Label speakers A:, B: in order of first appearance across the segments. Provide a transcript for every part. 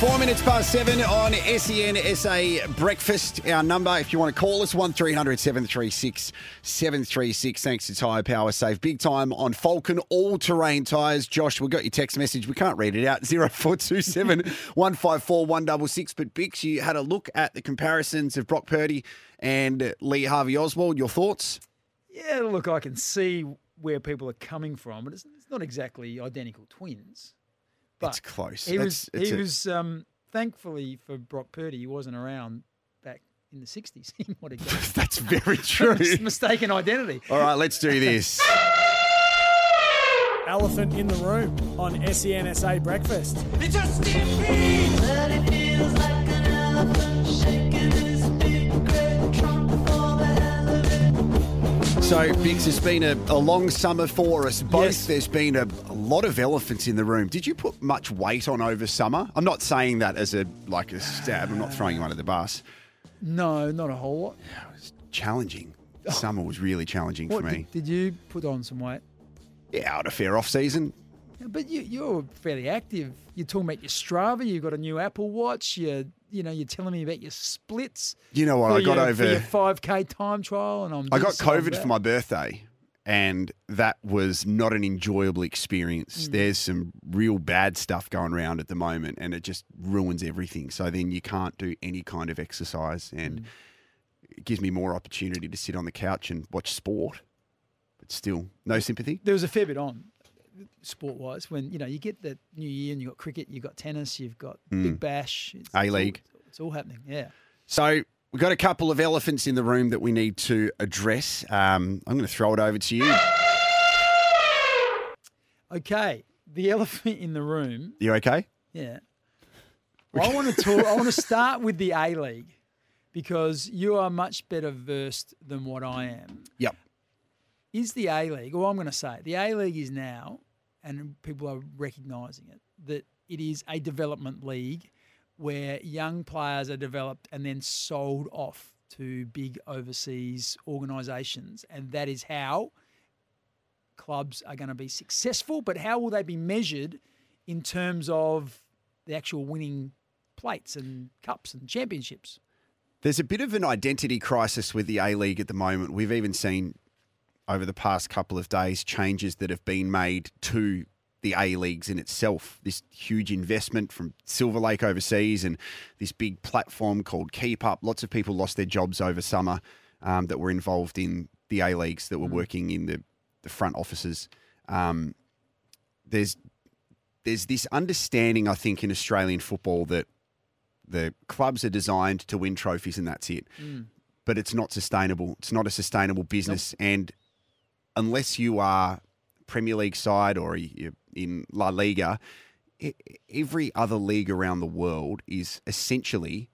A: Four minutes past seven on SEN SA Breakfast. Our number, if you want to call us, 1300 736 736. Thanks to Tyre Power Save. Big time on Falcon all terrain tyres. Josh, we got your text message. We can't read it out 0427 154 166. But Bicks, you had a look at the comparisons of Brock Purdy and Lee Harvey Oswald. Your thoughts?
B: Yeah, look, I can see where people are coming from, but it's, it's not exactly identical twins. But
A: It's close.
B: He was,
A: It's- it's
B: he
A: a-
B: was um, thankfully for Brock Purdy, he wasn't around back in the 60s. He might have got
A: That's very true.
B: mistaken identity.
A: All right, let's do this.
C: Elephant in the room on SENSA Breakfast.
A: So, Bicks, it's been a, a long summer for us both.
B: Yes.
A: There's been a, a lot of elephants in the room. Did you put much weight on over summer? I'm not saying that as a like a stab. I'm not throwing you under the bus.
B: No, not a whole lot.
A: Yeah, it was challenging. Oh. Summer was really challenging
B: What,
A: for me.
B: did, did you put on some weight?
A: Yeah, had a fair off season.
B: But you, you're fairly active. You're talking about your Strava. You've got a new Apple Watch. You, you know, you're telling me about your splits.
A: You know what?
B: for
A: I got
B: your,
A: over.
B: your 5K time trial, and I'm.
A: I got
B: this I'm
A: COVID
B: that.
A: for my birthday, and that was not an enjoyable experience.
B: Mm.
A: There's some real bad stuff going around at the moment, and it just ruins everything. So then you can't do any kind of exercise,
B: Mm.
A: and it gives me more opportunity to sit on the couch and watch sport. But still, no sympathy.
B: there was a fair bit on sport wise when you know you get the new year and you've got cricket, you've got tennis, you've got Big Bash, it's, it's all-
A: Mm. A-League.
B: It's all happening. Yeah.
A: So we've got a couple of elephants in the room that we need to address. Um, I'm going to throw it over to you.
B: Okay. The elephant in the room.
A: You okay?
B: Yeah. I want to talk. I want to start with the A League because you are much better versed than what I am.
A: Yep.
B: Is the A League, or I'm going to say, the A League is now, and people are recognising it, that it is a development league where young players are developed and then sold off to big overseas organisations, and that is how clubs are going to be successful. But how will they be measured in terms of the actual winning plates and cups and championships?
A: There's a bit of an identity crisis with the A League at the moment. We've even seen over the past couple of days changes that have been made to the A Leagues in itself. This huge investment from Silver Lake overseas and this big platform called Keep Up. Lots of people lost their jobs over summer um, that were involved in the A Leagues that were working in the, the front offices. Um, there's there's this understanding, I think, in Australian football that the clubs are designed to win trophies and that's it. But it's not sustainable. It's not a sustainable business. And unless you are Premier League side or you're in La Liga, every other league around the world is essentially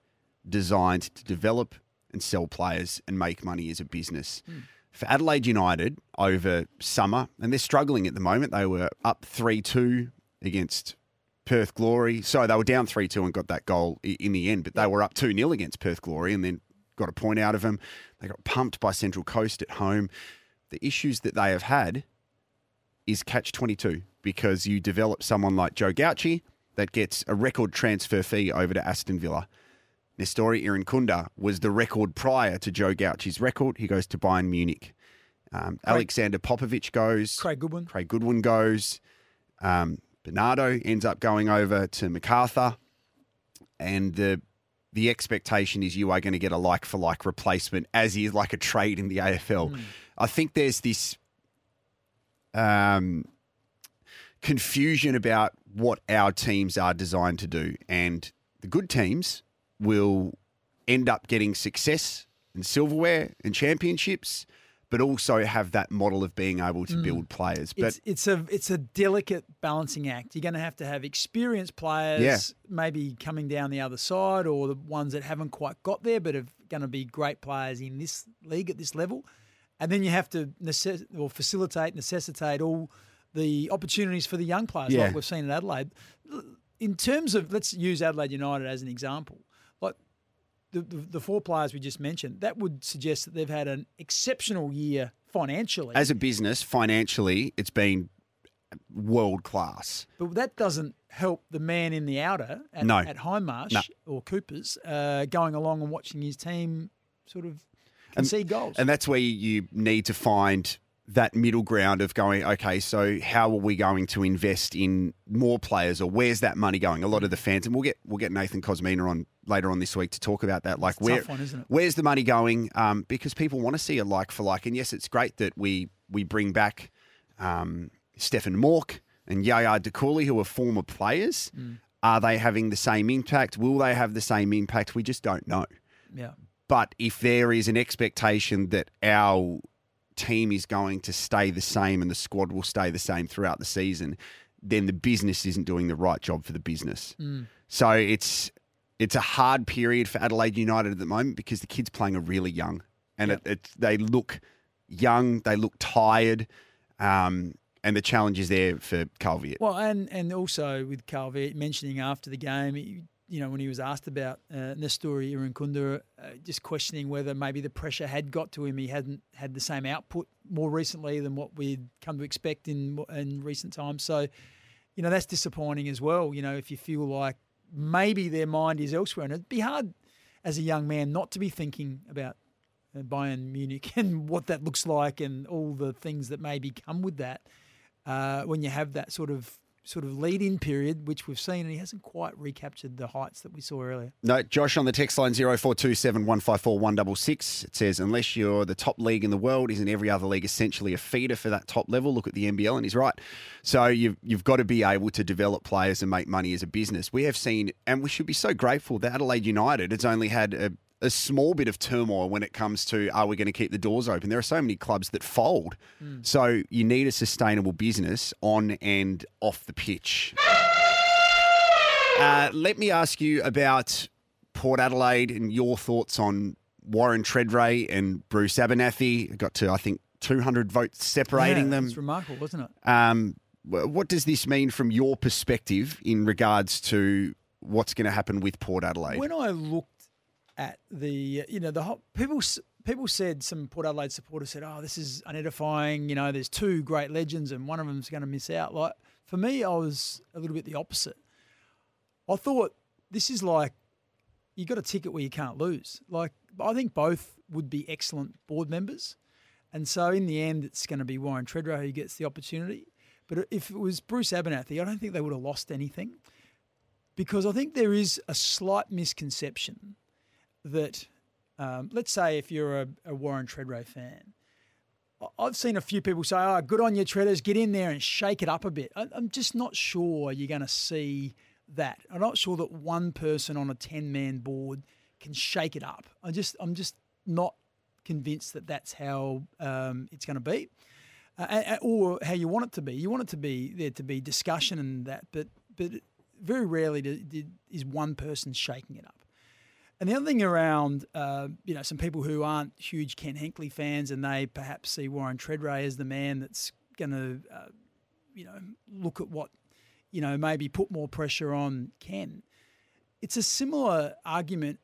A: designed to develop and sell players and make money as a business. Hmm. For Adelaide United over summer, and they're struggling at the moment, they were up 3 2 against Perth Glory. So they were down 3 2 and got that goal in the end, but they were up 2 0 against Perth Glory and then got a point out of them. They got pumped by Central Coast at home. The issues that they have had is catch 22 because you develop someone like Joe Gauci that gets a record transfer fee over to Aston Villa. Nestory Irankunda was the record prior to Joe Gauci's record. He goes to Bayern Munich. Um, Alexandar Popovic goes.
B: Craig Goodwin.
A: Craig Goodwin goes. Um, Bernardo ends up going over to Macarthur, and the the expectation is you are going to get a like for like replacement, as is like a trade in the AFL. I think there's this um, confusion about what our teams are designed to do, and the good teams will end up getting success and silverware and championships. But also have that model of being able to mm. build players. But
B: it's, it's a it's a delicate balancing act. You're going to have to have experienced players,
A: Yeah.
B: maybe coming down the other side, or the ones that haven't quite got there, but are going to be great players in this league at this level. And then you have to necess- or facilitate, necessitate all the opportunities for the young players,
A: Yeah.
B: like we've seen in Adelaide. In terms of, let's use Adelaide United as an example. Like the, the, the four players we just mentioned, that would suggest that they've had an exceptional year financially.
A: as a business, financially, it's been world class.
B: But that doesn't help the man in the outer at,
A: No.
B: at Hindmarsh
A: No.
B: or Coopers uh, going along and watching his team sort of concede goals.
A: And that's where you need to find that middle ground of going, okay, so how are we going to invest in more players or where's that money going? A lot of the fans, and we'll get we'll get Nathan Kosmina on later on this week to talk about that. Like where
B: tough one, isn't it?
A: where's the money going? Um, because people want to see a like for like. And yes, it's great that we we bring back um, Stefan Mauk and Yaya Dukuly, who are former players.
B: Mm.
A: Are they having the same impact? Will they have the same impact? We just don't know.
B: yeah.
A: But if there is an expectation that our team is going to stay the same and the squad will stay the same throughout the season, then the business isn't doing the right job for the business. So it's it's a hard period for Adelaide United at the moment because the kids playing are really young and
B: Yep.
A: it, it, they look young, they look tired, um, and the challenge is there for Carl Veart.
B: Well, and and also with Carl Veart mentioning after the game, you know, when he was asked about uh, Nestory Irankunda, uh, just questioning whether maybe the pressure had got to him. He hadn't had the same output more recently than what we'd come to expect in in recent times. So, you know, that's disappointing as well. You know, if you feel like maybe their mind is elsewhere, and it'd be hard as a young man not to be thinking about uh, Bayern Munich and what that looks like and all the things that maybe come with that uh, when you have that sort of sort of lead in period, which we've seen, and he hasn't quite recaptured the heights that we saw earlier.
A: No, Josh on the text line 0427 154 166. It says, unless you're the top league in the world, isn't every other league essentially a feeder for that top level? Look at the NBL, and he's right. So you've, you've got to be able to develop players and make money as a business. We have seen, and we should be so grateful that Adelaide United has only had a, a small bit of turmoil when it comes to are we going to keep the doors open? There are so many clubs that fold. So you need a sustainable business on and off the pitch. Uh, let me ask you about Port Adelaide and your thoughts on Warren Tredrea and Bruce Abernethy. Got to, I think, 200 votes separating
B: Yeah,
A: them.
B: It's remarkable, wasn't it?
A: Um, what does this mean from your perspective in regards to what's going to happen with Port Adelaide?
B: When I looked at the, you know, the whole, people people said some Port Adelaide supporters said, "Oh, this is unedifying." You know, there's two great legends, and one of them's going to miss out. Like for me, I was a little bit the opposite. I thought this is like you got a ticket where you can't lose. Like I think both would be excellent board members, and so in the end, it's going to be Warren Tredrea who gets the opportunity. But if it was Bruce Abernethy, I don't think they would have lost anything because I think there is a slight misconception that, um, let's say, if you're a, a Warren Tredrea fan, I've seen a few people say, "Oh, good on your Treaders, get in there and shake it up a bit." I'm just not sure you're going to see that. I'm not sure that one person on a ten man board can shake it up. I just, I'm just not convinced that that's how um, it's going to be, uh, or how you want it to be. You want it to be there to be discussion and that, but but very rarely do, do, is one person shaking it up. And the other thing around, uh, you know, some people who aren't huge Ken Hinkley fans and they perhaps see Warren Tredrea as the man that's going to, uh, you know, look at what, you know, maybe put more pressure on Ken. It's a similar argument.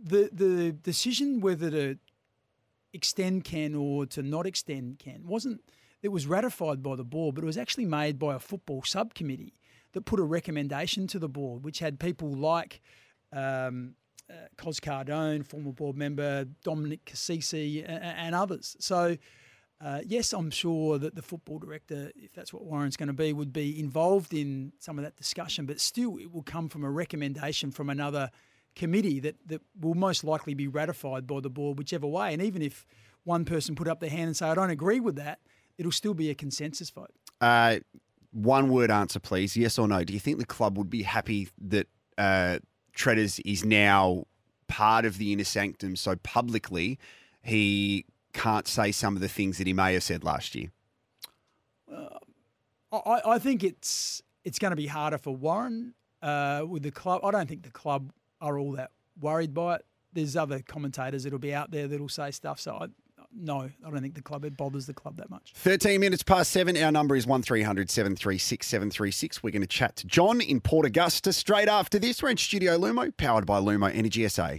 B: The the decision whether to extend Ken or to not extend Ken wasn't. It was ratified by the board, but it was actually made by a football subcommittee that put a recommendation to the board, which had people like. Um, uh, Cos Cardone, former board member, Dominic Cassisi, and, and others. So Uh, yes, I'm sure that the football director, if that's what Warren's going to be, would be involved in some of that discussion, but still it will come from a recommendation from another committee that, that will most likely be ratified by the board, whichever way. And even if one person put up their hand and say, I don't agree with that, it'll still be a consensus vote.
A: Uh, one word answer, please. Yes or no? Do you think the club would be happy that uh, Treaders is now part of the inner sanctum so publicly he can't say some of the things that he may have said last year?
B: I, I think it's it's going to be harder for Warren uh, with the club. I don't think the club are all that worried by it. There's other commentators that'll be out there that'll say stuff. So I, no, I don't think the club it bothers the club that much.
A: 13 minutes past seven. Our number is 1300 736 736. We're going to chat to John in Port Augusta straight after this. We're in Studio Lumo, powered by Lumo Energy SA.